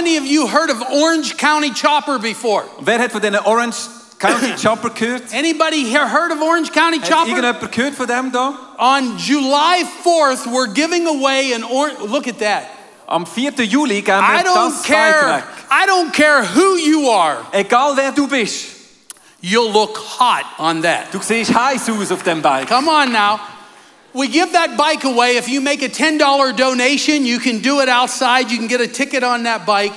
Many of you heard of Orange County Chopper before? Wer hat von diesen Orange County Chopper gehört? Anybody here heard of Orange County Hat Chopper? irgendjemand gehört von dem da? On July 4th, we're giving away an orange. Look at that. Am 4. Juli geben I wir don't das care. I don't care who you are. Egal wer du bist, You'll look hot on that. du siehst heiß aus auf dem Bike. Come on now. We give that bike away. If you make a $10 donation, you can do it outside. You can get a ticket on that bike.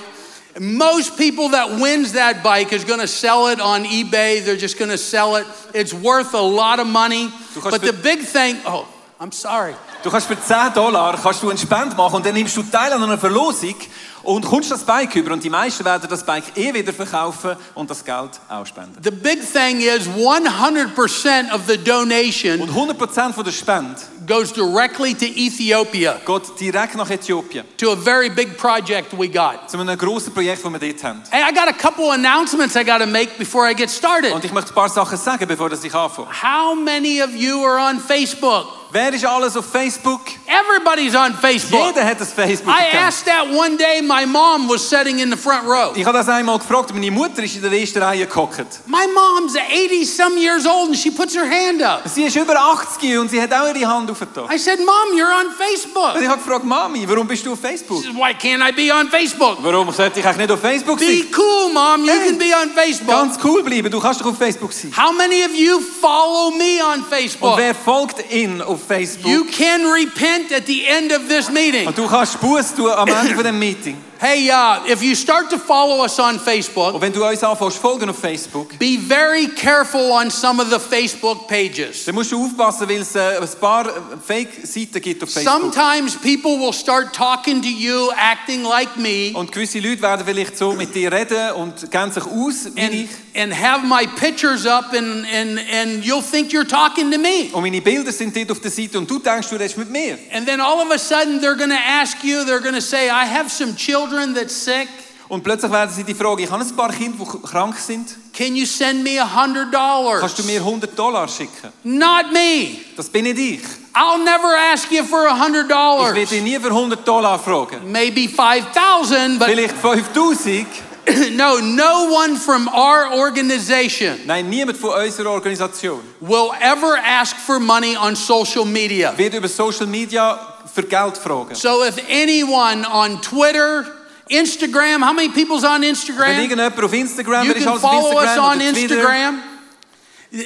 Most people that wins that bike is going to sell it on eBay. They're just going to sell it. It's worth a lot of money. But the big thing, oh, I'm sorry. Du kannst für 10 Dollar kannst du einen Spend machen und dann nimmst du teil an einer Verlosung und kommst das Bike über und die meisten werden das Bike eh wieder verkaufen und das Geld auch spenden. The big thing is 100% of the donation Und 100% von der Spende goes directly to Ethiopia, geht direkt nach Äthiopien. to a very big project we got. Zu einem grossen Projekt, das wir dort haben. Hey, I got a couple announcements I got to make before I get started. Und ich möchte ein paar Sachen sagen, bevor ich anfange. How many of you are on Facebook? Wer ist alles auf Facebook? Everybody's on Facebook. Jeder hat ein facebook I account asked that one day. My mom was sitting in the front row. Ich habe das einmal gefragt, meine Mutter ist in der ersten Reihe gehockt. My mom's 80 some years old and she puts her hand up. Sie ist über 80 und sie hat auch ihre Hand aufgetan. I said, Mom, you're on Und Facebook. ich habe gefragt, Mami, warum bist du auf Facebook? She said, Why can't I be on Facebook? Warum sollte ich eigentlich nicht auf Facebook Be cool, Mom. You Hey. can be on Facebook. Ganz cool bleiben, du kannst doch auf Facebook sein. How many of you follow me on Und Facebook? wer folgt ihn auf Facebook? You can repent at the end of this meeting. Du kannst Buß tun am Ende von dem Meeting. Hey, uh, if you start to follow us on Und Facebook, wenn du uns anfängst folgen auf Facebook, be very careful on some of the Facebook pages. dann musst du aufpassen, weil es äh, ein paar äh, Fake-Seiten gibt auf Facebook. Sometimes people will start talking to you, acting like me, Und gewisse Leute werden vielleicht so mit dir reden und gehen sich aus wie and, ich. and have my pictures up, and, and, and you'll think you're talking to me. Und meine Bilder sind dort auf der Seite und du denkst, du redest mit mir. And then all of a sudden, they're going to ask you, they're going to say, I have some children that's sick. Und plötzlich werden sie die Frage, ich habe ein paar Kinder, die krank sind. Can you send me a hundred Kannst du mir 100 Dollar schicken? Not me. Das bin nicht ich. I'll never ask you for a hundred Ich dollars. werde dich nie für 100 Dollar fragen. Maybe five thousand, but Vielleicht 5000. no, no one from our organization Nein, niemand von unserer Organisation will ever ask for money on social media. wird über Social Media für Geld fragen. So if anyone on Twitter, Instagram, how many people's on Wenn Instagram? irgendjemand auf Instagram, You ist can follow us on? Instagram.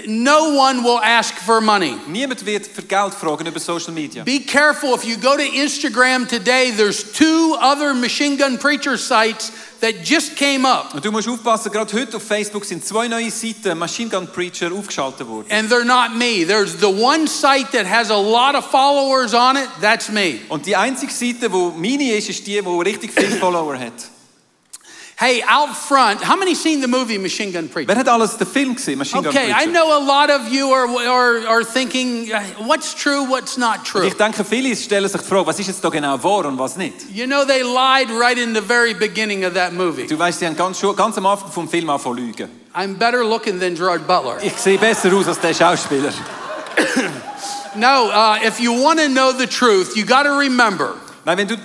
No one will ask for money. Niemand wird Geld fragen über Social Media. Be careful if you go to Instagram today, there's two other machine gun preacher sites that just came up. Und du musst aufpassen, gerade heute auf Facebook sind zwei neue Seiten Machine Gun Preacher aufgeschaltet worden. And they're not me. There's the one site that has a lot of followers on it, that's me. Und die einzige Seite, die meine ist, ist die, die richtig viele Follower hat. Hey, out front, how many seen the movie Machine Gun Preacher? Wer hat alles den Film gesehen, Machine Gun Okay, I know a lot of you are, are, are thinking, uh, what's true, what's not Und true? ich denke, viele stellen sich die Frage, was ist jetzt da genau wahr und was nicht. You know, they lied right in the very beginning of that movie. Du weißt, sie haben ganz, schon, ganz am Anfang vom Film an von lügen. I'm better looking than Gerard Butler. Ich sehe besser aus als der Schauspieler. No, uh, if you want to know the truth, you got to remember Nein, wenn du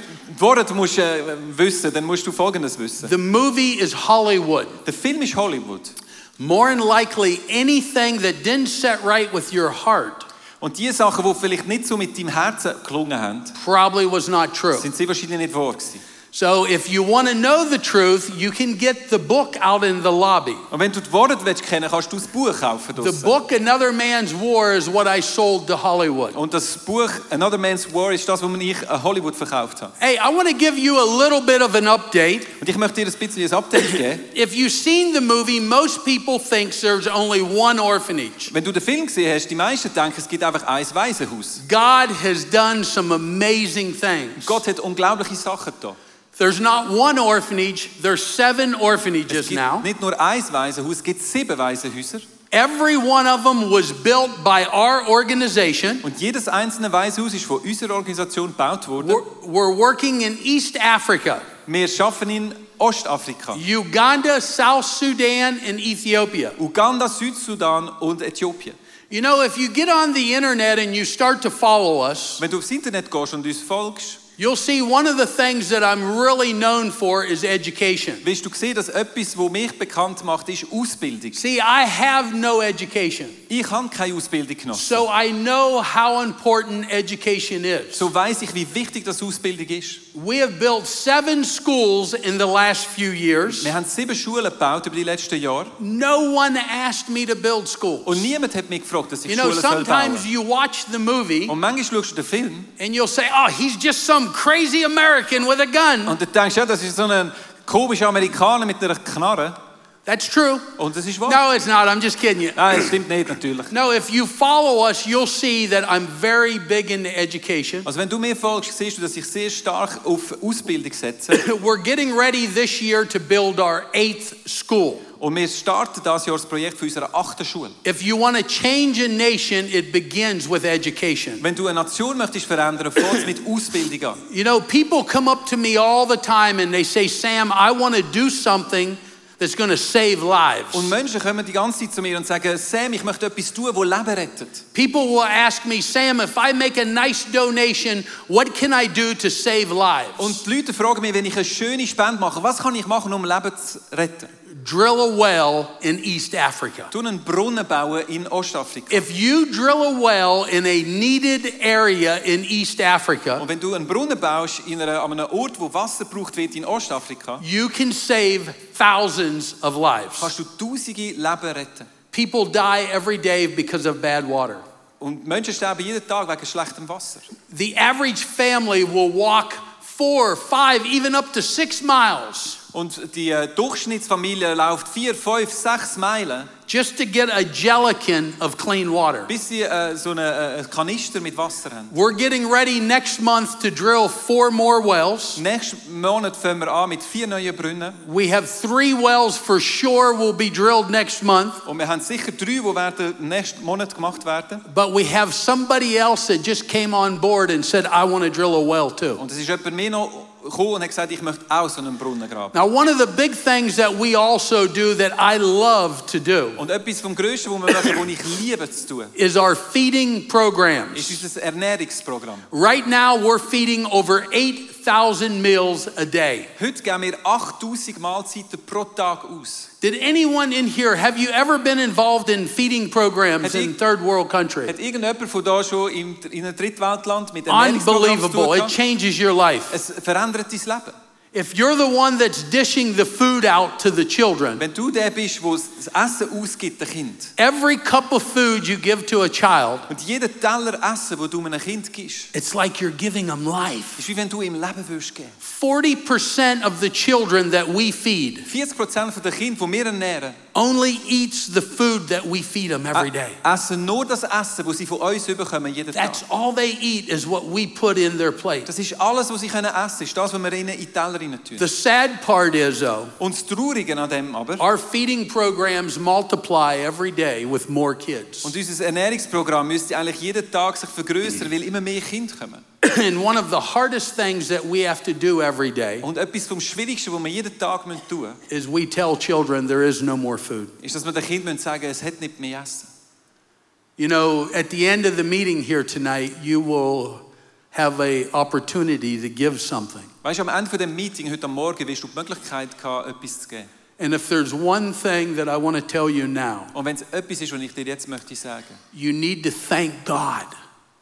Worte musst, äh, wissen dann musst du Folgendes wissen. the movie is Hollywood. Der Film ist Hollywood. More than likely, anything that didn't set right with your heart Und die Sachen, die vielleicht nicht so mit deinem Herzen gelungen haben, probably was not true. sind sie wahrscheinlich nicht wahr gewesen. So, if you want to know the truth, you can get the book out in the lobby. Und wenn du die Worte willst kennen kannst du das Buch kaufen. The book Another Man's War is what I sold to Hollywood. Und das Buch Another Man's War ist das, was ich an Hollywood verkauft habe. Hey, I want to give you a little bit of an update. Und ich möchte dir ein bisschen ein Update geben. If you've seen the movie, most people think there's only one orphanage. Wenn du den Film gesehen hast, die meisten denken, es gibt einfach ein Waisenhaus. God has done some amazing things. Gott hat unglaubliche Sachen da. There's not one orphanage, there's seven Es orphanages now. nicht nur ein Waisenhaus, es gibt sieben Waisenhäuser. Every one of them was built by our organization. Und jedes einzelne Waisenhaus ist von unserer Organisation gebaut worden. We're, we're working in East Africa, Wir arbeiten in Ostafrika, Uganda, South Sudan, and Ethiopia. Uganda, Südsudan und Äthiopien. You know, if you get on the internet and you start to follow us, Wenn du aufs Internet gehst und uns folgst, you'll see one of the things that I'm really known for is education. wirst du sehen, dass etwas, was mich bekannt macht, ist Ausbildung. See, I have no education, Ich habe keine Ausbildung genossen. so I know how important education is. So weiß ich, wie wichtig das Ausbildung ist. We have built seven schools in the last few years. Wir haben sieben Schulen gebaut über die letzten Jahre No one asked me to build schools. und niemand hat mich gefragt, dass ich You know, Schulen soll bauen sometimes you watch the movie Und manchmal schaust du den Film and you'll say, oh, he's just some crazy American with a gun. und dann denkst ja, das ist so ein eh, komischer Amerikaner mit einer Knarre. That's true. Und das ist wahr. No, it's not. I'm just kidding you. Nein, das stimmt nicht, natürlich. No, if you follow us, you'll see that I'm very big into education. Also wenn du mir folgst, siehst du, dass ich sehr stark auf Ausbildung setze. We're getting ready this year to build our eighth school. Und wir starten das Jahr das Projekt für unsere achte Schule. If you want to change a nation, it begins with education. Wenn du eine Nation möchtest verändern, fängt es mit Ausbildung an. You know, people come up to me all the time and they say, Sam, I want to do something that's going to save lives. Und Menschen kommen die ganze Zeit zu mir und sagen, Sam, ich möchte etwas tun, das Leben rettet. People will ask me, Sam, if I make a nice donation, what can I do to save lives? Und die Leute fragen mich, wenn ich eine schöne Spende mache, was kann ich machen, um Leben zu retten? Drill a well in East Africa. Tun einen Brunnen bauen in Ostafrika. If you drill a well in a needed area in East Africa, Und wenn du einen Brunnen baust in einer, an einem Ort, wo Wasser gebraucht wird in Ostafrika, you can save thousands of lives. kannst du tausende Leben retten. People die every day because of bad water. Und Menschen sterben jeden Tag wegen schlechtem Wasser. The average family will walk four, five, even up to six miles Und die äh, Durchschnittsfamilie läuft vier, fünf, sechs Meilen, just to get a jellican of clean water. bis sie äh, so einen äh, Kanister mit Wasser haben. We're getting ready next month to drill four more wells. Nächsten Monat fangen wir an mit vier neuen Brunnen. We have three wells for sure will be drilled next month. Und wir haben sicher drei, die werden nächsten Monat gemacht werden. But we have somebody else that just came on board and said, I want to drill a well too. Und es ist jemand mehr noch gekommen und hat gesagt, ich möchte auch so einen Brunnen graben. Now, one of the big things that we also do that I love to do Und etwas vom Größten, was wir machen, was ich liebe zu tun, is our feeding ist programs. unser Ernährungsprogramm. Right now, we're feeding over 8,000 meals a day. Heute geben wir 8000 Mahlzeiten pro Tag aus. Did anyone in here, have you ever been involved in feeding programs in third world country? Hat irgendjemand von da schon in, in einem Drittweltland mit Unbelievable. It changes your life. Es verändert dein Leben. If you're the one that's dishing the food out to the children, Wenn du der bist, der das Essen ausgibt, Kind, every cup of food you give to a child, und jeden Teller Essen, den du einem Kind gibst, it's like you're giving them life. ist wie wenn du ihm Leben würdest geben. 40% of the children that we feed 40% der Kinder, die wir ernähren, only eats the food that we feed them every day. essen nur das Essen, das sie von uns bekommen, jeden Tag. That's all they eat is what we put in their plate. Das ist alles, was sie können essen, ist das, was wir ihnen in Teller tun. The sad part is, though, Und das Traurige an dem aber, our feeding programs multiply every day with more kids. und unser Ernährungsprogramm müsste eigentlich jeden Tag sich vergrößern, weil immer mehr Kinder kommen. And one of the hardest things that we have to do every day Und etwas vom Schwierigsten, was wir jeden Tag tun is we tell children there is no more food. ist, dass wir den Kindern sagen, es hat nicht mehr Essen. You know, at the end of the meeting here tonight, you will have a opportunity to give something. Weißt du, am Ende von dem Meeting heute Morgen wirst du die Möglichkeit haben, etwas zu geben. And if there's one thing that I want to tell you now, Und wenn es etwas ist, was ich dir jetzt möchte sagen, you need to thank God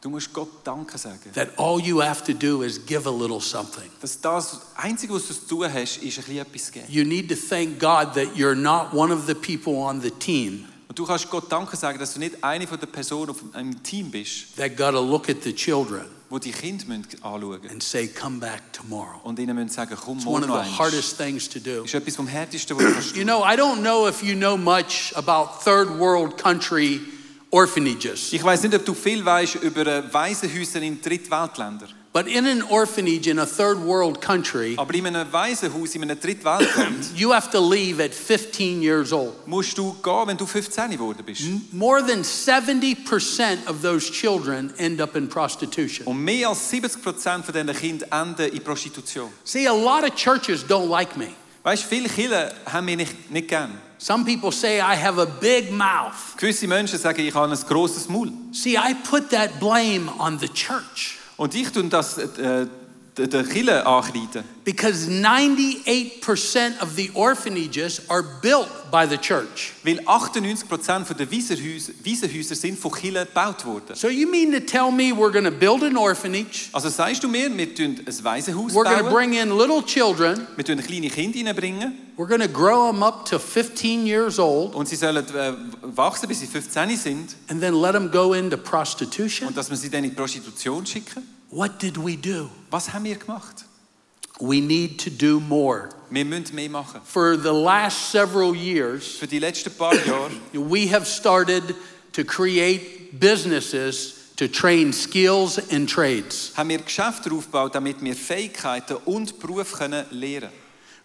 du musst Gott Danke sagen. that all you have to do is give a little something. Dass das Einzige, was du zu tun hast, ist ein bisschen etwas geben. You need to thank God that you're not one of the people on the team Und du kannst Gott Danke sagen, dass du nicht eine von den Personen auf einem Team bist, that got to look at the children wo die Kinder müssen anschauen and say, come back tomorrow. und ihnen müssen sagen, komm It's one morgen of noch the einmal. hardest things to do. Ist etwas vom Härtesten, was du kannst You tun. know, I don't know if you know much about third world country orphanages, Ich weiß nicht, ob du viel weißt über äh, Waisenhäuser in Drittweltländern. But in an orphanage in a third world country, Aber in einem Waisenhaus, in einem Drittweltland, you have to leave at 15 years old. musst du gehen, wenn du 15 geworden bist. More than 70% of those children end up in prostitution. Und mehr als 70% von diesen Kindern enden in Prostitution. See, a lot of churches don't like me. Weißt viele Kinder haben mich nicht, nicht gern. Some people say I have a big mouth. Gewisse Menschen sagen, ich habe ein Maul. See, I put that blame on the church. Und ich tue das, äh, der, der Kirche ankreiden. Because 98% of the orphanages are built by the church. Weil 98% von der Waisenhäuser, Waisenhäuser sind von Kirchen gebaut worden. So you mean to tell me we're going to build an orphanage? Also sagst du mir, wir tun ein Waisenhaus We're going to bring in little children. wir tun kleine Kinder reinbringen We're going to grow them up to 15 years old und sie sollen äh, wachsen, bis sie 15 sind and then let them go into prostitution? und dass wir sie dann in Prostitution schicken. What did we do? Was haben wir gemacht? We need to do more. Wir müssen mehr machen. For the last several years, Für die letzten paar Jahre we have started to create businesses to train skills and trades. haben wir Geschäfte aufgebaut, damit wir Fähigkeiten und Beruf können lernen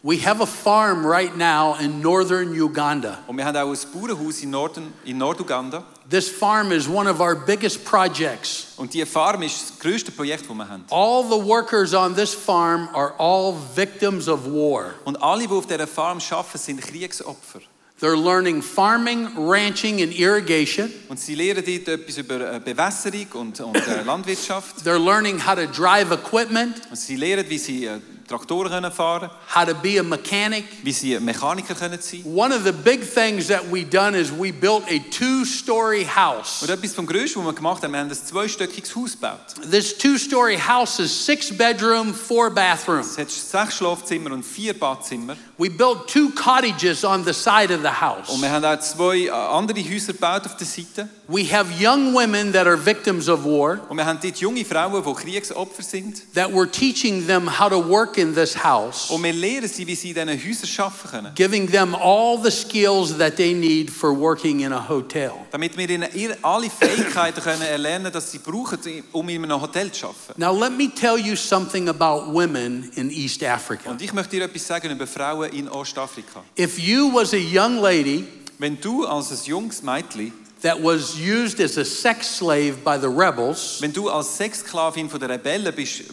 We have a farm right now in northern Uganda. Und wir haben auch ein Bauernhaus in, Norden, in Norduganda. This farm is one of our biggest projects. Und diese Farm ist das grösste Projekt, das wir haben. All the workers on this farm are all victims of war. Und alle, die auf dieser Farm arbeiten, sind Kriegsopfer. They're learning farming, ranching, and irrigation. Und sie lernen dort etwas über äh, eh, Bewässerung und, und äh, Landwirtschaft. They're learning how to drive equipment, Und sie lernen, wie sie Traktoren können fahren how to be a mechanic. wie sie Mechaniker können sein One of the big things that we done is we built a two-story house. Und etwas vom Größten, was wir gemacht haben, wir haben ein zweistöckiges Haus gebaut. This two-story house is six bedroom, four bathroom. Es hat sechs Schlafzimmer und vier Badzimmer. We built two cottages on the side of the Und house. wir haben auch zwei äh, andere Häuser gebaut auf der Seite. We have young women that are victims of war Und wir haben dort junge Frauen, die Kriegsopfer sind. that we're teaching them how to work in this house, Und wir lehren sie, wie sie in diesen Häusern arbeiten können. giving them all the skills that they need for working in a hotel. Damit wir ihnen alle Fähigkeiten können erlernen dass sie brauchen, um in einem Hotel zu. Now, let me tell you something about women in East Africa. Und ich möchte dir etwas sagen über Frauen in Ostafrika. If you was a young lady Wenn du als ein junges Mädchen, that was used as a sex slave by the rebels, wenn du als Sexsklavin von der Rebellen bist,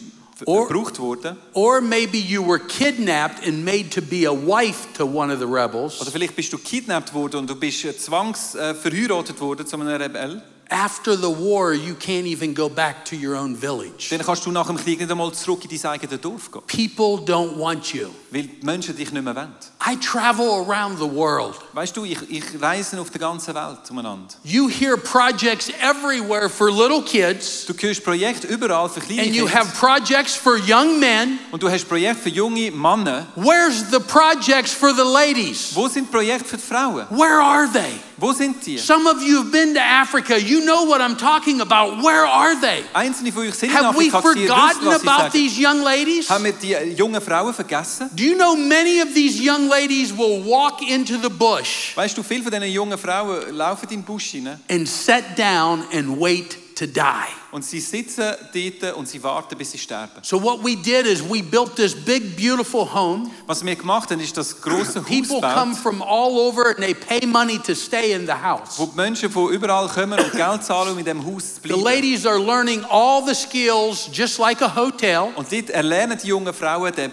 Or- gebraucht worden, or maybe you were kidnapped and made to be a wife to one of the rebels, oder vielleicht bist du kidnappt worden und du bist äh, zwangs äh, worden zu einem Rebell, after the war, you can't even go back to your own village. dann kannst du nach dem Krieg nicht einmal zurück in dein eigenes Dorf gehen, People don't want you. Weil die Menschen dich nicht mehr wollen. I travel around the world. Weißt du, ich, ich reise auf der ganzen Welt umeinander. You hear projects everywhere for little kids, Du hörst Projekte überall für kleine and you Kinder. have projects for young men. Und du hast Projekte für junge Männer. Where's the projects for the ladies? Wo sind Projekte für die Frauen? Where are they? Wo sind die? Some of you have been to Africa. You know what I'm talking about. Where are they? Einzelne von euch sind in Have we Afrika forgotten was ich about sage. these young ladies? Haben wir die jungen Frauen vergessen? Do you know many of these young ladies will walk into the bush Weißt du, viele von diesen jungen Frauen laufen in den Busch hinein and sit down and wait to die? und sie sitzen dort und sie warten, bis sie sterben. So, what we did is we built this big, beautiful home. Was wir gemacht haben, ist das große Haus People come from all over and they pay money to stay in the house. wo die Menschen von überall kommen und Geld zahlen, um in diesem Haus zu The ladies are learning all the skills just like a hotel. Und dort erlernen die jungen Frauen den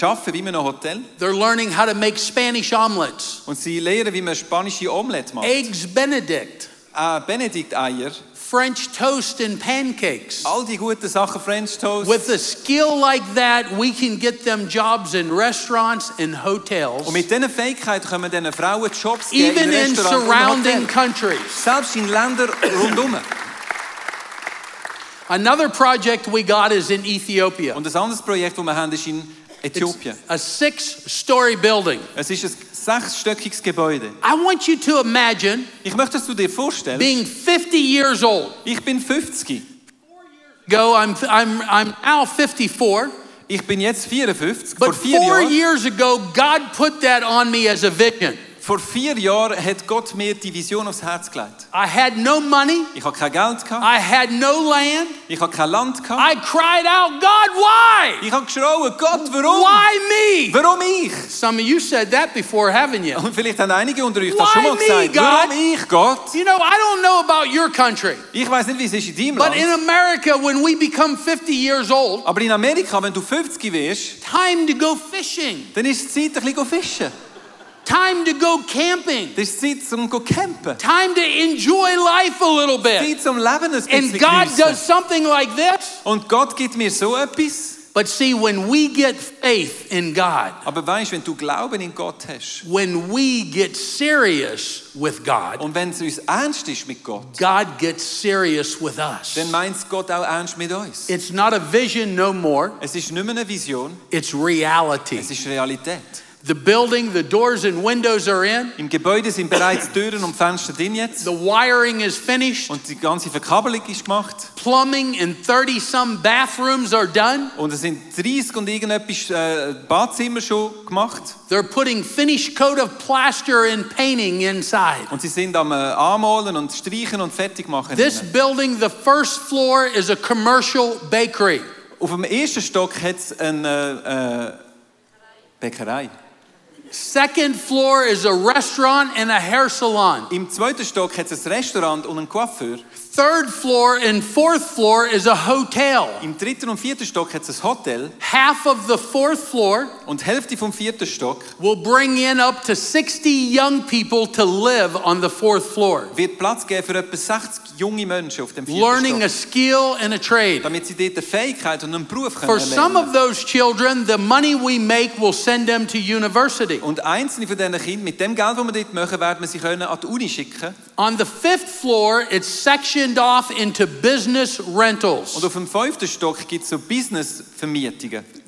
arbeiten wie in einem Hotel. They're learning how to make Spanish omelets, Und sie lernen, wie man spanische Omelette macht. eggs Benedict, Äh, Benedikt-Eier, French toast and pancakes. all die guten Sachen, French Toast. With a skill like that, we can get them jobs in restaurants and hotels, Und mit diesen Fähigkeiten können wir diesen Frauen Jobs geben even in und surrounding countries. Selbst in Ländern rundum. Another project we got is in Ethiopia. Und ein anderes Projekt, das wir haben, ist in It's a six story building. Es ist ein sechsstöckiges Gebäude. I want you to imagine Ich möchte, dass du dir vorstellst, being 50 years old. ich bin 50. Go, I'm, I'm, I'm now 54. Ich bin jetzt 54. But four Jahren, years ago, God put that on me as a vision. Vor vier Jahren hat Gott mir die Vision aufs Herz gelegt. I had no money, Ich habe kein Geld gehabt, I had no land. ich habe kein Land gehabt. I cried out, God, why? Ich habe geschrauen, Gott, warum? Why me? Warum ich? Some of you said that before, haven't you? Und vielleicht haben einige unter euch das Why schon mal me, gesagt. God? Warum ich, Gott? You know, I don't know about your country, Ich weiß nicht, wie es ist in deinem but in Land. America, when we become 50 years old, Aber in Amerika, wenn du 50 wirst, time to go fishing, dann ist es Zeit, ein bisschen fischen. Time to go camping, Das ist Zeit, um zu campen. time to enjoy life a little bit. Zeit zum Leben bisschen And God does something like this. Und Gott gibt mir so etwas. But see, when we get faith in God, Aber weißt, wenn du Glauben in Gott hast when we get serious with God, und wenn uns ernst ist mit Gott, God gets serious with us. dann meint Gott auch ernst mit uns. It's not a vision no more, Es ist nicht mehr eine Vision, it's reality. es ist Realität. The building, the doors and windows are in, Im Gebäude sind bereits Türen und Fenster drin jetzt the wiring is finished, und die ganze Verkabelung ist gemacht plumbing in 30 some bathrooms are done. und es sind 30 und irgendetwas äh, Badzimmer schon gemacht They're putting finished coat of plaster and painting inside. und sie sind am äh, Anmalen und Streichen und fertig machen. This innen. building, the first floor, is a commercial bakery. Auf dem ersten Stock hat es eine äh, äh, Bäckerei. Second floor is a restaurant and a hair salon. Im zweiten Stock hat es ein Restaurant und einen Coiffeur. Third floor and fourth floor is a hotel. Im dritten und vierten Stock hat es ein Hotel Half of the fourth floor und Hälfte vom vierten Stock will bring in up to 60 young people to live on the fourth floor, wird Platz geben für etwa 60 junge Menschen auf dem vierten learning a skill and a trade. damit sie dort eine Fähigkeit und einen Beruf For können some of those children, the money we make will send them to university. Und einzelne von diesen Kindern, mit dem Geld, das wir dort machen, werden wir sie können an die Uni schicken. On the fifth floor, it's sectioned off into business Und auf dem fünften Stock gibt es so.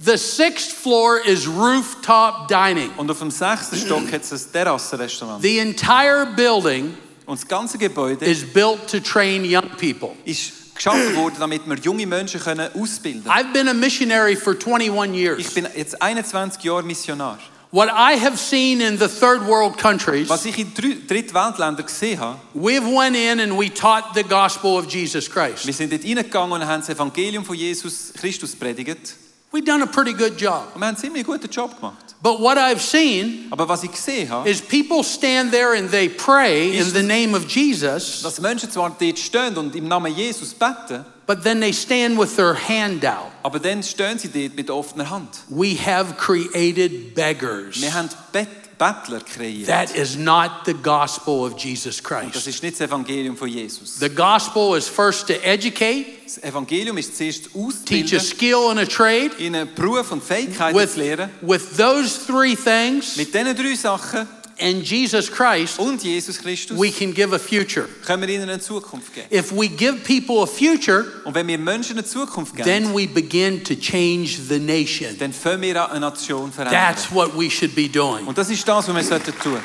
The sixth floor is rooftop dining. Und auf dem sechsten Stock hat es ein Terrassenrestaurant. The entire building Und das ganze Gebäude is built to train young people. ist geschaffen worden, damit wir junge Menschen können ausbilden. I've been a missionary for 21 Ich years. bin jetzt 21 Jahre Missionar. What I have seen in the third world countries, Was ich in Drittweltländern gesehen habe, we've went in and we taught the gospel of Jesus Christ. wir sind dort und haben das Evangelium von Jesus Christus predigt. We've done a pretty good job. Und wir haben einen ziemlich guten Job gemacht. But what I've seen Aber was ich gesehen habe, is people stand there and they pray in the name of Jesus, dass Menschen zwar dort stehen und im Namen Jesus beten, but then they stand with their hand out. aber dann stehen sie dort mit offener Hand. We have created beggars. Wir haben Bettler kreiert. That is not the gospel of Jesus Das Christ. ist nicht das Evangelium von Jesus. The gospel is first to educate, Das Evangelium ist zuerst teach a skill and a trade. ihnen Beruf und Fähigkeiten With, zu lehren. with those three things Mit diesen drei Sachen and Jesus Christ, und Jesus Christus we can give a future. können wir ihnen eine Zukunft geben. If we give people a future, Und wenn wir Menschen eine Zukunft geben, then we begin to change the nation. dann wir eine Nation verändern. That's what we should be doing. Und das ist das, was wir sollten tun.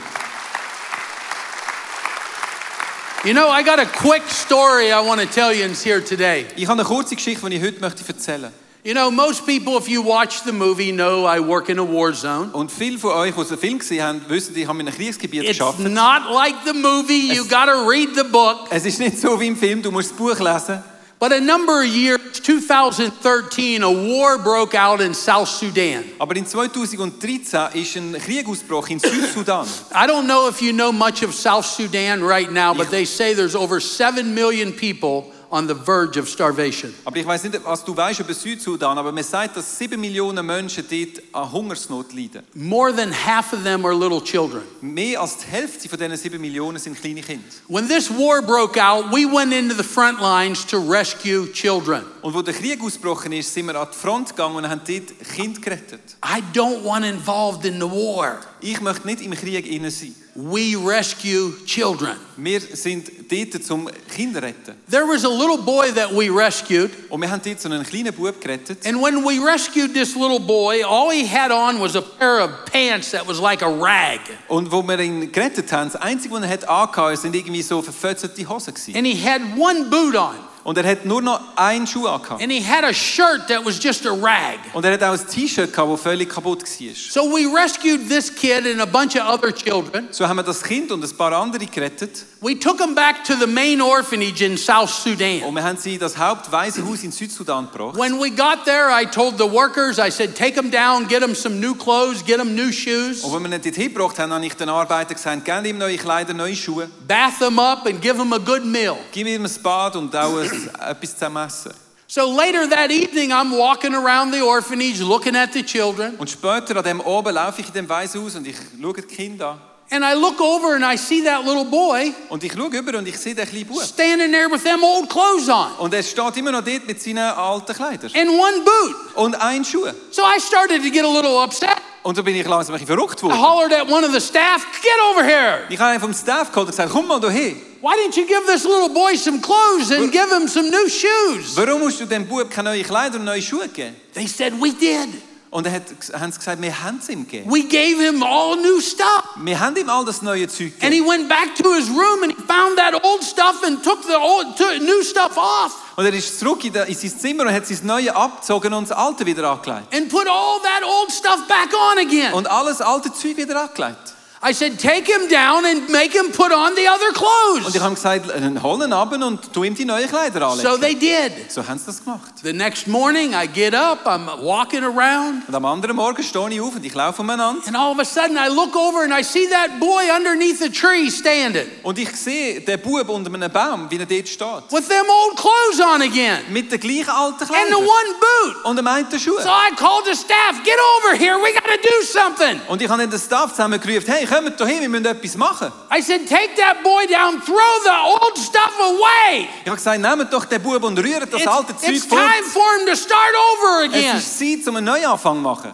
You know, I got a quick story I want to tell you here today. Ich habe eine kurze Geschichte, die ich heute möchte erzählen You know, most people, if you watch the movie, know I work in a war zone. Und viele von euch, die den Film gesehen haben, wissen, ich habe in einem Kriegsgebiet It's geschafft. not like the movie, you got to read the book. Es ist nicht so wie im Film, du musst das Buch lesen. But a number of years, 2013, a war broke out in South Sudan. Aber in 2013 ist ein Krieg ausgebrochen in Südsudan. I don't know if you know much of South Sudan right now, but they say there's over 7 million people on the verge of starvation. Aber ich weiß nicht, was du weißt über Südsudan, aber man sagt, dass 7 Millionen Menschen dort an Hungersnot leiden. More than half of them are little children. Mehr als die Hälfte von diesen 7 Millionen sind kleine Kinder. When this war broke out, we went into the front lines to rescue children. Und wo der Krieg ausgebrochen ist, sind wir an die Front gegangen und haben dort Kinder gerettet. I don't want involved in the war. Ich möchte nicht im Krieg innen sein. We rescue children. Wir sind dort zum Kinder retten. There was a little boy that we rescued, Und wir haben dort so einen kleinen Bub gerettet. and when we rescued this little boy, all he had on was a pair of pants that was like a rag. Und wo wir ihn gerettet haben, das Einzige, was er hat angehabt, sind irgendwie so verfötzelte Hosen gewesen. And he had one boot on, Und er hat nur noch einen Schuh angehabt. and he had a shirt that was just a rag. Und er hat auch ein T-Shirt gehabt, das völlig kaputt war. So we rescued this kid and a bunch of other children. So haben wir das Kind und ein paar andere gerettet. We took them back to the main orphanage in South Sudan. Und wir haben sie das Hauptwaisenhaus in Südsudan gebracht. When we got there, I told the workers, I said, take them down, get them some new clothes, get them new shoes, Und wenn wir ihn dort hingebracht haben, habe ich den Arbeitern gesagt, gebt ihm neue Kleider, neue Schuhe. bath him up, and give them a good meal. Gib ihm ein Bad und auch ein, etwas zum Essen. So later that evening, I'm walking around the orphanage looking at the children, Und später an dem oben laufe ich in dem Waisenhaus und ich schaue die Kinder an. And I look over and I see that little boy Und ich schaue über und ich sehe den kleinen Bub. standing there with them old clothes on Und er steht immer noch dort mit seinen alten Kleidern. and one boot. Und ein Schuh. So I started to get a little upset. Und so bin ich langsam ein bisschen verrückt I hollered at one of the staff, get over here. Ich habe einen vom Staff geholt und gesagt, komm mal hierher. Why didn't you give this little boy some clothes and give him some new shoes? Warum musst du dem Bub keine neuen Kleider und neue Schuhe geben? They said, We did. Und er hat, haben sie gesagt, wir haben es ihm gegeben. We gave him all new stuff. Wir haben ihm all das neue Zeug And he went back to his room and he found that old stuff and took the old, took new stuff off Und er ist zurück in, in sein Zimmer und hat sein Neue abgezogen und das Alte wieder angelegt. and put all that old stuff back on again. Und alles alte Zeug wieder angelegt. I said, Take him down and make him put on the other Und clothes. ich habe ihm gesagt, hol ihn ab und tu ihm die neuen Kleider anlegen. So they did. so haben sie das gemacht. The next morning, I get up, I'm walking around, Und am anderen Morgen stehe ich auf und ich laufe umeinander. and all of a sudden I look over and I see that boy underneath the tree standing Und ich sehe den Bub unter einem Baum, wie er dort steht. with them old clothes on again Mit den gleichen alten and the Kleidern. one boot. Und er meinte Schuhe. So I called the staff, Get over here, we got to do something. Und ich habe den Staff zusammengerufen, hey, kommt doch hin, wir müssen etwas machen. I said, Take that boy down, throw the old stuff away. Ich habe gesagt, nehmt doch den Bub und rührt das It's, alte Zeug it's time for him to start over again. Es ist Zeit, um einen Neuanfang zu machen.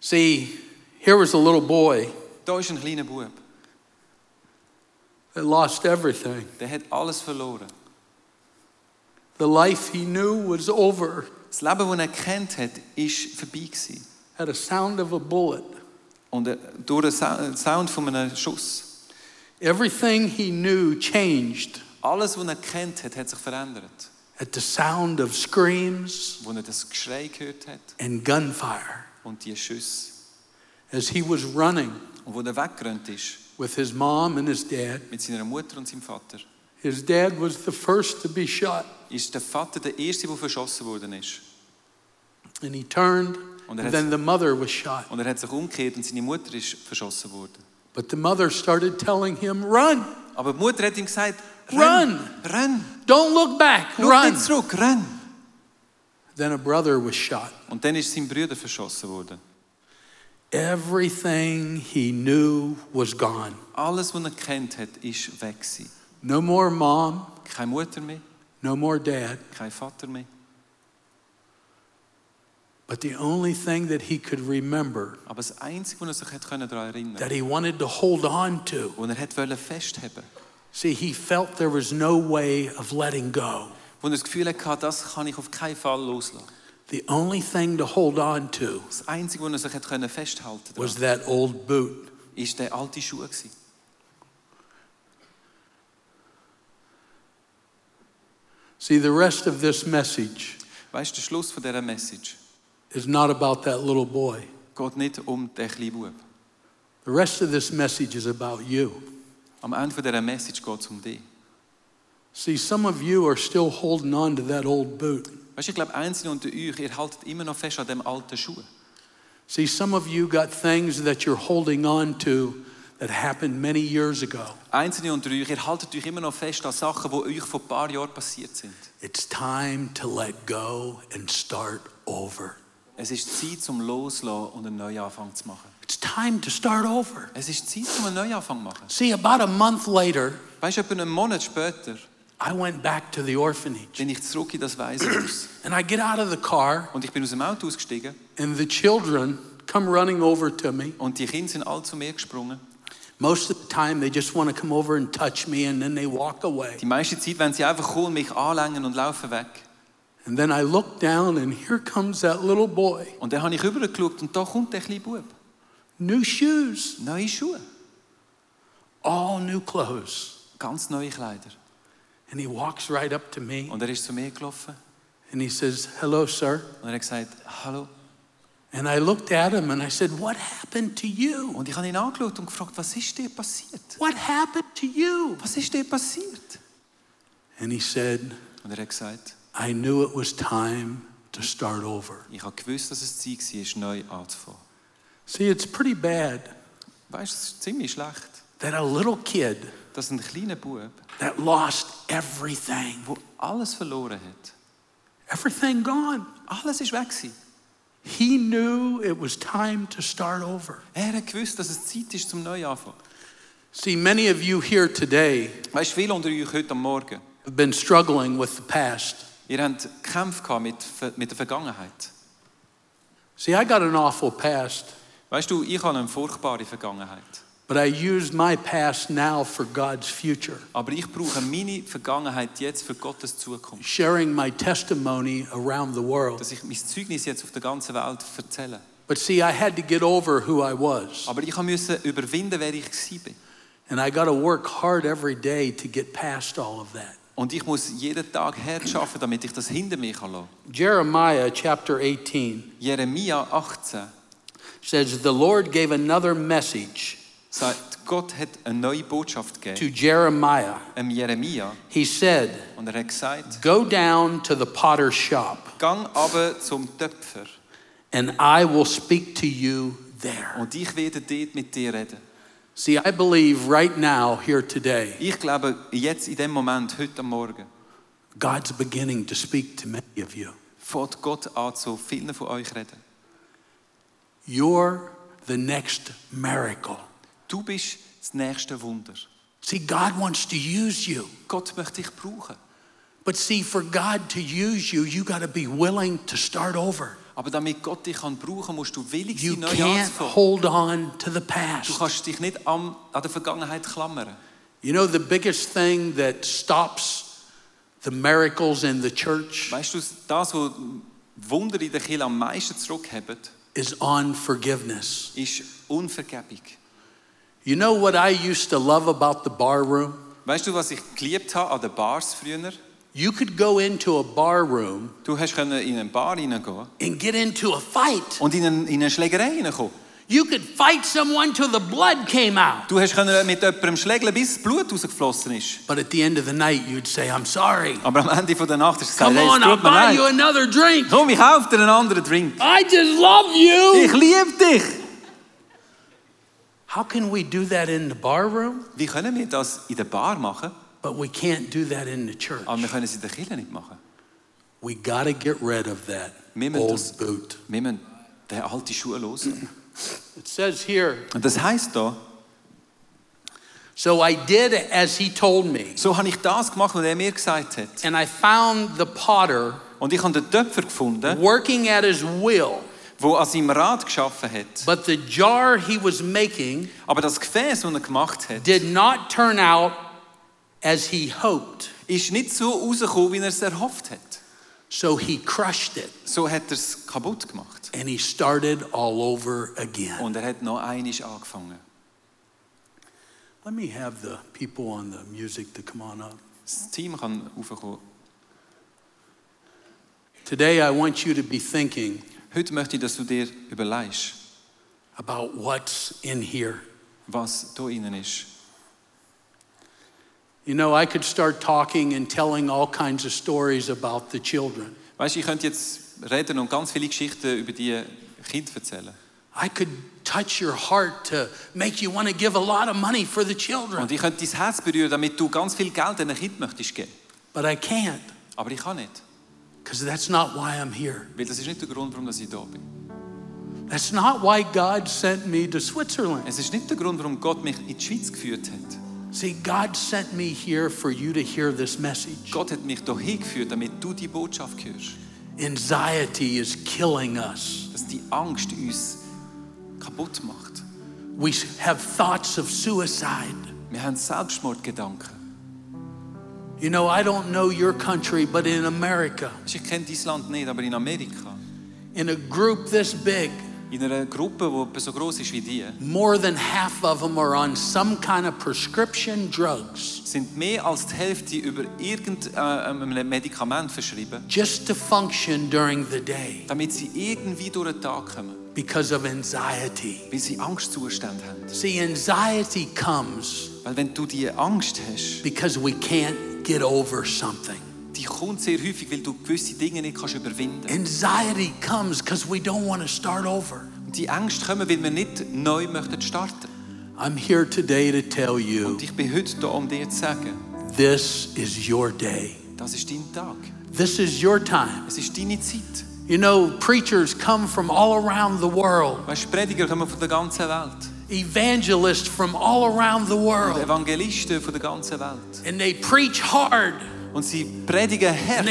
See, here was a little boy Da ist ein kleiner Bub, that lost everything. der hat alles verloren. The life he knew was over Das Leben, das er kennt hat, ist vorbei gewesen. at a sound of a bullet. Und durch den Sound von einem Schuss. Everything he knew changed Alles, was er kennt hat, hat sich verändert. at the sound of screams Wo er das Geschrei gehört hat and gunfire und die Schüsse. as he was running Und wo er weggerannt ist, with his mom and his dad. mit seiner Mutter und seinem Vater, His dad was the first to be shot, ist der Vater der Erste, der verschossen worden ist. and he turned, Und er and then the mother was shot. Und er hat sich umgekehrt und seine Mutter ist verschossen worden. But the mother started telling him, Run, Aber die Mutter hat ihm gesagt, Run! renn, don't look back, schau run. nicht zurück, renn. Then a brother was shot. Und dann ist sein Bruder verschossen worden. Everything he knew was gone. Alles, was er kennt hat, ist weg gewesen. No more mom, Keine Mutter mehr, no more dad. kein Vater mehr. But the only thing that he could remember Aber das Einzige, was er sich daran erinnern that he wanted to hold on to, er wollen see, he felt there was no way of letting go. wo er das Gefühl hatte, das kann ich auf keinen Fall loslassen. The only thing to hold on to Das Einzige, was er sich festhalten was that old boot. ist der alte Schuh. gewesen. See, the rest of this message Weißt der Schluss von dieser Message is not about that little boy. geht nicht um den kleinen Bub. The rest of this message is about you. Am Ende von dieser Message geht es um dich. See, some of you are still holding on to that old boot. Weißt ich glaube, einzelne unter euch, ihr haltet immer noch fest an dem alten Schuh. See, some of you got things that you're holding on to that happened many years ago. Einzelne unter euch, ihr haltet euch immer noch fest an Sachen, die euch vor ein paar Jahren passiert sind. It's time to let go and start over. Es ist Zeit zum Loslassen und einen Neuanfang zu machen. It's time to start over. Es ist Zeit zum einen Neuanfang zu machen. See, about a month later, Weißt du, etwa einen Monat später I went back to the orphanage bin ich zurück in das Waisenhaus. and I get out of the car, Und ich bin aus dem Auto ausgestiegen and the children come running over to me. und die Kinder sind alle zu mir gesprungen. Most of the time, they just want to come over and touch me and then they walk away. Die meiste Zeit, wenn sie einfach kommen, mich anlängen und laufen weg. And then I look down, and here comes that little boy. Und dann habe ich rübergeschaut und da kommt der kleine Bub. New shoes, Neue Schuhe, all new clothes. ganz neue Kleider. And he walks right up to me Und er ist zu mir gelaufen and he says, Hello, sir. und er hat gesagt, hallo. And I looked at him and I said, What happened to you? Und ich habe ihn angeschaut und gefragt, was ist dir passiert? What happened to you? Was ist dir passiert? And he said, Und er hat gesagt, I knew it was time to start over. ich habe gewusst, dass es Zeit war, neu anzufangen. See, it's pretty bad Weißt es ist ziemlich schlecht, that a little kid dass ein kleiner Bub, that lost everything, der alles verloren hat, everything gone, alles ist weg gewesen. He knew it was time to start over. Er hat gewusst, dass es Zeit ist zum Neuanfang. See, many of you here today Weißt viele unter euch heute am Morgen, have been struggling with the past. Ihr habt Kämpfe mit, mit der Vergangenheit. See, I got an awful past, Weißt du, ich habe eine furchtbare Vergangenheit. but I use my past now for God's future, Aber ich brauche meine Vergangenheit jetzt für Gottes Zukunft. sharing my testimony around the world. Dass ich mein Zeugnis jetzt auf der ganzen Welt erzähle. But see, I had to get over who I was, Aber ich musste überwinden, wer ich war. and I got to work hard every day to get past all of that. Und ich muss jeden Tag hart arbeiten, damit ich das hinter mir kann lassen Jeremiah chapter 18 Jeremia 18 says, The Lord gave another message sagt, Gott hat eine neue Botschaft to. Jeremiah. Dem Jeremia. He said, Und er hat gesagt, Go down to the potter's shop, gang aber zum Töpfer and I will speak to you there. und ich werde dort mit dir reden. See, I believe right now, here today, Ich glaube, jetzt in dem Moment, heute Morgen, God's beginning to speak to many of you. fängt Gott an, zu vielen von euch reden. You're the next miracle. Du bist das nächste Wunder. See, God wants to use you. Gott möchte dich brauchen. But see, for God to use you, you got to be willing to start over. Aber damit Gott dich kann brauchen musst du willig You sein, neu anzufangen. hold on to the Du past. kannst dich nicht an, an der Vergangenheit klammern. You know, the biggest thing that stops the miracles in the church Weißt du, das, was Wunder in der Kirche am meisten zurückhaben, is unforgiveness. ist Unvergebung. You know what I used to love about the bar room? Weißt du, was ich geliebt habe an den Bars früher? You could go into a bar room Du hast können in Bar hineingehen and get into a fight. und in eine, in eine Schlägerei hineinkommen. You could fight someone till the blood came out. Du hast eh, können mit jemandem schlägeln, bis Blut rausgeflossen ist. But at the end of the night, you'd say, I'm sorry. Aber am Ende von der Nacht hast du gesagt, Come hey, on, I'll tut mir buy you another drink. Komm, ich kaufe dir einen anderen Drink. I just love you. Ich you. liebe dich. How can we do that in the bar room? Wie können wir das in der Bar machen, But we can't do that in the church. aber wir können es in der Kirche nicht machen? We got to get rid of that Wir old das, boot. wir müssen den alten Schuh los. It says here, Und das heisst da, so I did as he told me, so habe ich das gemacht, was er mir gesagt hat. and I found the potter Und ich habe den Töpfer gefunden, working at his will. der an seinem Rad geschaffen hat. But the jar he was making Aber das Gefäß, das er gemacht hat, did not turn out as he hoped. ist nicht so rausgekommen, wie er es erhofft hat. So he crushed it So hat er es kaputt gemacht. and he started all over again. Und er hat noch einisch angefangen. Let me have the people on the music to come on up. Das Team kann raufkommen. Today, I want you to be thinking Heute möchte ich, dass du dir überlegst, about what's in here. was da innen ist. You know, I could start talking and telling all kinds of stories about the children. Weißt ich könnte jetzt reden und ganz viele Geschichten über die Kinder erzählen. I could touch your heart to make you want to give a lot of money for the children, Und ich könnte dein Herz berühren, damit du ganz viel Geld den Kindern möchtest geben. but I can't Aber ich kann nicht. because that's not why I'm here. Weil das ist nicht der Grund, warum ich da bin. That's not why God sent me to Switzerland. Es ist nicht der Grund, warum Gott mich in die Schweiz geführt hat. See, God sent me here for you to hear this message. Gott hat mich hier hingeführt, damit du die Botschaft hörst. Anxiety is killing us. Dass die Angst uns kaputt macht. We have thoughts of suicide. Wir haben Selbstmordgedanken. You know, I don't know your country, but in America, Ich kenne dein Land nicht, aber in Amerika, in a group this big, in einer Gruppe, die etwa so groß ist wie die, more than half of them are on some kind of prescription drugs sind mehr als die Hälfte über irgendein Medikament verschrieben, just to function during the day damit sie irgendwie durch den Tag kommen, because of anxiety. weil sie Angstzustände haben. See, anxiety comes Weil wenn du die Angst hast, because we can't get over something. Die kommt sehr häufig, weil du gewisse Dinge nicht kannst überwinden. Anxiety comes because we don't want to start over. Und die Ängste kommen, weil wir nicht neu möchten starten. I'm here today to tell you Und ich bin heute da, um dir zu sagen, this is your day. das ist dein Tag. This is your time. Es ist deine Zeit. You know, preachers come from all around the world, Weißt Prediger kommen von der ganzen Welt. evangelists from all around the Und world, Evangelisten von der ganzen Welt. and they preach hard. Und sie predigen hart.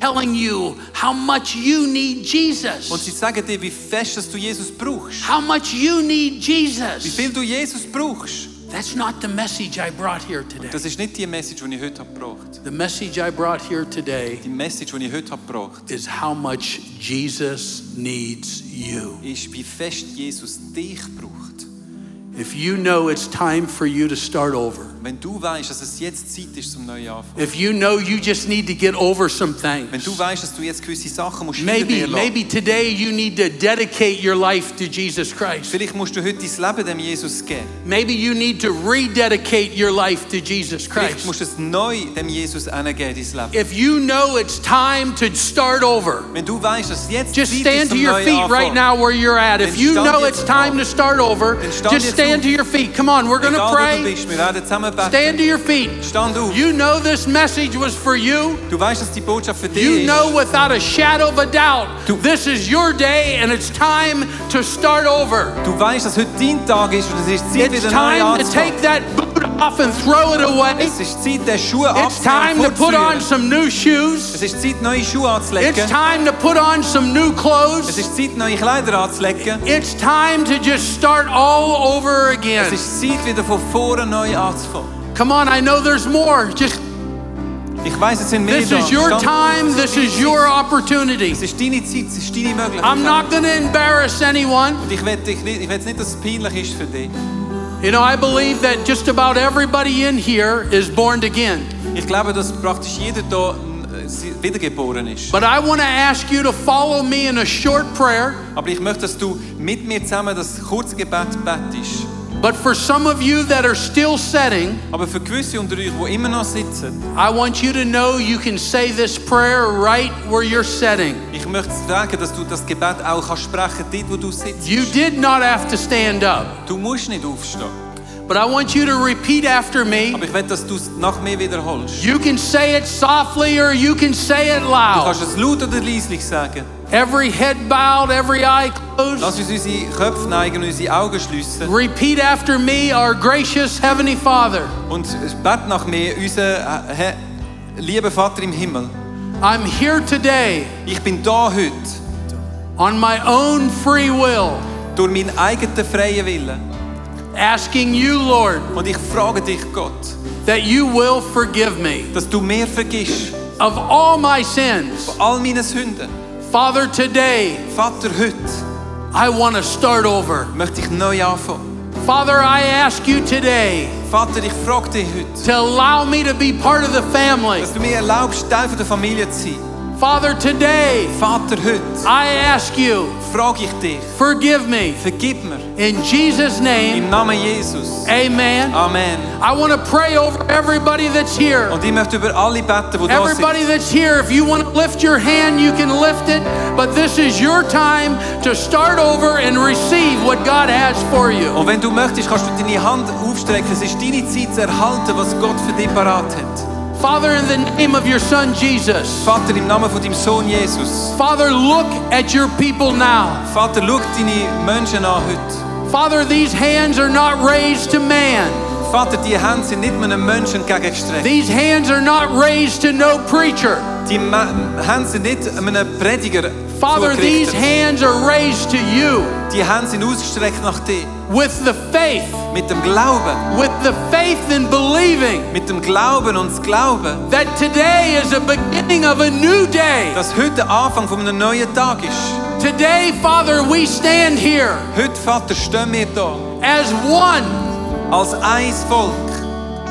telling you how much you need Und Jesus. sie sagen dir, wie fest dass du Jesus brauchst. How much you need Jesus. Wie viel du Jesus brauchst. That's not the message I brought here today. Das ist nicht die Message, die ich heute gebracht The message I brought here today Die Message, die ich heute gebracht is how much Jesus needs you. ist, wie fest Jesus dich braucht. If you know it's time for you to start over, Wenn du weißt, dass es jetzt Zeit ist zum neuen Anfang. if you know you just need to get over some Wenn du weißt, dass du jetzt gewisse Sachen musst maybe maybe today you need to dedicate your life to Jesus Christ. Vielleicht musst du heute dein Leben dem Jesus geben. Maybe you need to rededicate your life to Jesus Vielleicht Christ. musst du es neu dem Jesus hingeben, dein Leben. If you know it's time to start over, Wenn du weißt, dass jetzt just stand to your feet right now where you're at. If you know it's time to start over, just stand to your feet. Come on, we're going to Egal wo du pray. Bist, wir werden zusammen beten. Stand to your feet. Stand auf. You know this message was for you. Du weißt, dass die Botschaft für dich You know without a shadow of a doubt, Du- this is your day and it's time to start over. Du weißt, dass heute dein Tag ist und es ist Zeit, It's wieder neu time to take that off and throw it away. Es ist Zeit, den Schuh It's time to put on some new shoes. Es ist Zeit, neue Schuhe It's time to put on some new Es clothes. ist Zeit, neue Kleider anzulegen. It's time to just start all over Es again. ist Zeit, wieder von vorne neu anzufangen. Come on, I know there's more. Just Ich weiß, es sind mehr this is your time, this is your opportunity. Es ist deine Zeit, es ist deine Möglichkeit. I'm not going to embarrass anyone. Und ich will, dich nicht, ich will nicht, dass es peinlich ist für dich. You know, I believe that just about everybody in here is born again. Ich glaube, dass praktisch jeder da äh, wiedergeboren ist. But I want to ask you to follow me in a short prayer. Aber ich möchte, dass du mit mir zusammen das kurze Gebet bettest. But for some of you that are still setting, Aber für gewisse unter euch, die immer noch sitzen, I want you to know you can say this prayer right where you're setting. ich möchte sagen, dass du das Gebet auch kannst sprechen dort, wo du sitzt. You did not have to stand up, Du musst nicht aufstehen. but I want you to repeat after me. Aber ich will, dass du es nach mir wiederholst. You can say it softly or you can say it Du loud. kannst es laut oder leislich sagen. Every head bowed, every eye Lass closed. uns unsere Köpfe neigen und unsere Augen schliessen. Repeat after me, our gracious Heavenly Father. Und bet nach mir, unser äh, lieber Vater im Himmel. I'm here today Ich bin da heute on my own free will, durch meinen eigenen freien Willen. asking you, Lord, Und ich frage dich, Gott, that you will forgive me dass du mir vergisst of all my sins. von all meinen Sünden. Father, today Vater, heute I want to start over. möchte ich neu anfangen. Father, I ask you today Vater, ich frage dich heute, to allow me to be part of the family. dass du mir erlaubst, Teil von der Familie zu sein. Father, today Vater, heute I ask you, frage ich dich, forgive me. vergib mir In Jesus' name, im Namen Jesus. amen. Amen. I want to pray over everybody that's here. Und ich möchte über alle beten, da Everybody that's here, if you want to lift your hand, you can lift it. But this is your time to start over and receive what God has for you. Und wenn du möchtest, kannst du deine Hand aufstrecken. Es ist deine Zeit zu erhalten, was Gott für dich parat hat. Father, in the name of your Son Jesus, Vater, im Namen von deinem Sohn Jesus. Father, look at your people now. Vater, schau deine Menschen an heute. Father, these hands are not raised to man. Vater, die Hände sind nicht einem Menschen entgegengestreckt. These hands are not raised to no preacher. Die Hände sind nicht einem Prediger Father, these hands are raised to you Die Hände sind ausgestreckt nach dir. With the faith, Mit dem Glauben. with the faith in believing Mit dem Glauben und das Glauben, that today is a beginning of a new day. dass heute der Anfang von einem neuen Tag ist. Today, Father, we stand here Heute, Vater, stehen wir da as one, als ein Volk.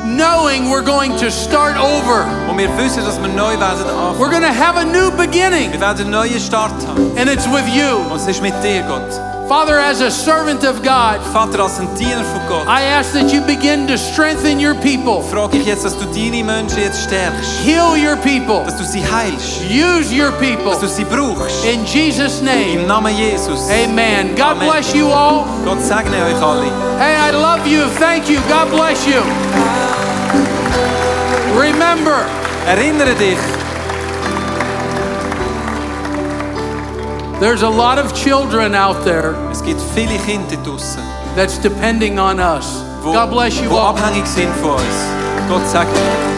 knowing we're going to start over. Und wir wissen, dass wir neu werden anfangen. We're going to have a new beginning, Wir werden einen neuen Start haben. and it's with you. Und es ist mit dir, Gott. Father, as a servant of God, Vater, als ein Diener von Gott, I ask that you begin to strengthen your people, frage ich jetzt, dass du deine Menschen jetzt stärkst. heal your people, Dass du sie heilst. use your people. Dass du sie brauchst. In Jesus' name. Im name, Namen Jesus. amen. God Amen. bless you all. Gott segne euch alle. Hey, I love you. Thank you. God bless you. Remember, Erinnere dich, There's a lot of children out there Es gibt viele Kinder draußen, that's depending on us. wo, God bless you wo all. abhängig sind von uns. Gott segne.